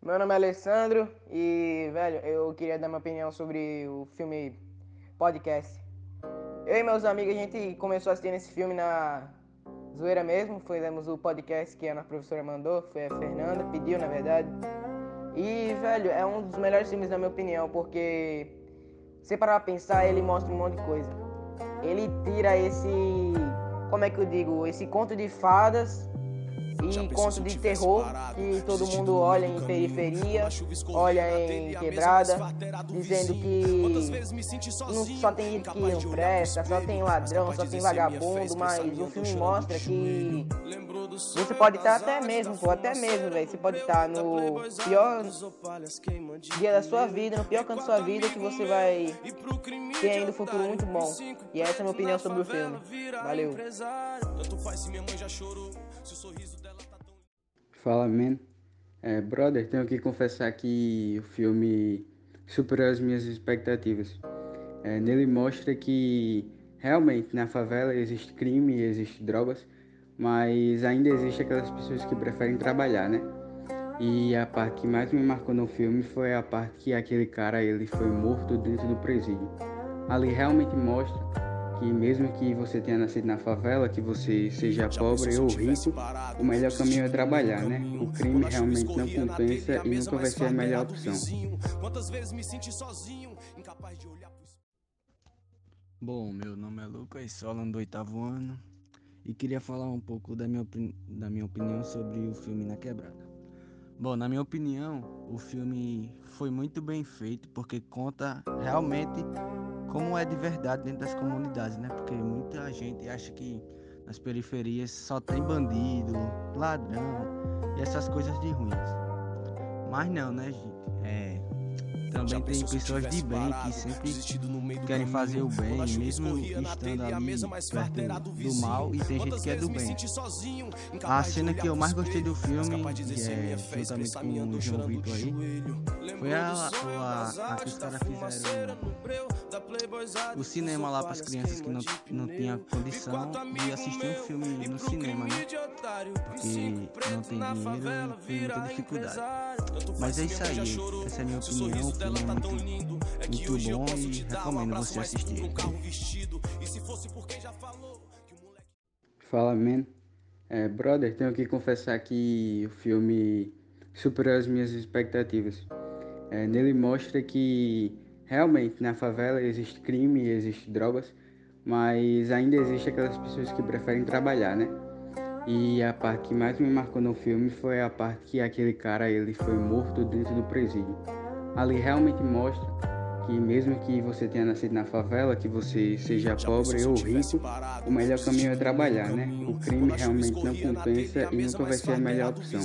Meu nome é Alessandro e, velho, eu queria dar minha opinião sobre o filme Podcast. Eu e meus amigos, a gente começou assistindo esse filme na zoeira mesmo. Fizemos o podcast que a nossa professora mandou, foi a Fernanda, pediu na verdade. E, velho, é um dos melhores filmes na minha opinião, porque se parar pra pensar, ele mostra um monte de coisa. Ele tira esse, como é que eu digo, esse conto de fadas e conto de terror que todo mundo olha em periferia, olha em quebrada, dizendo que não só tem gente que não presta, só tem ladrão, só tem vagabundo, mas o filme mostra que você pode estar até mesmo, pô, até mesmo, velho, você pode estar no pior dia da sua vida, no pior canto da sua vida que você vai ter ainda um futuro muito bom. E essa é a minha opinião sobre o filme. Valeu. Fala, man. É, brother, tenho que confessar que o filme superou as minhas expectativas. É, nele mostra que realmente na favela existe crime, existe drogas, mas ainda existe aquelas pessoas que preferem trabalhar, né? E a parte que mais me marcou no filme foi a parte que aquele cara ele foi morto dentro do presídio. Ali realmente mostra que mesmo que você tenha nascido na favela, que você seja pobre ou rico, o melhor caminho é trabalhar, né? O crime realmente não compensa e nunca vai ser a melhor opção. Bom, meu nome é Lucas Solon do oitavo ano e queria falar um pouco da minha, da minha opinião sobre o filme Na Quebrada. Bom, na minha opinião, o filme foi muito bem feito porque conta realmente como é de verdade dentro das comunidades, né? Porque muita gente acha que nas periferias só tem bandido, ladrão e essas coisas de ruins. Mas não, né, gente? É, também tem pessoas de bem que sempre querem fazer o bem, mesmo estando ali perto do mal, e tem gente que é do bem. A cena que eu mais gostei do filme, é, juntamente com o João Vitor aí, foi a, a, a que os caras fizeram o cinema lá para as crianças que não, não tinham condição de assistir um filme no cinema, né? Porque não tem dinheiro e tem muita dificuldade. Mas é isso aí, essa é a minha opinião, o filme é muito, muito bom e recomendo você assistir. Fala, man. É, brother, tenho que confessar que o filme superou as minhas expectativas. É, nele mostra que realmente na favela existe crime, existe drogas, mas ainda existe aquelas pessoas que preferem trabalhar, né? E a parte que mais me marcou no filme foi a parte que aquele cara ele foi morto dentro do presídio. Ali realmente mostra que mesmo que você tenha nascido na favela, que você seja pobre ou rico, o melhor caminho é trabalhar, né? O crime realmente não compensa e nunca vai ser a melhor opção.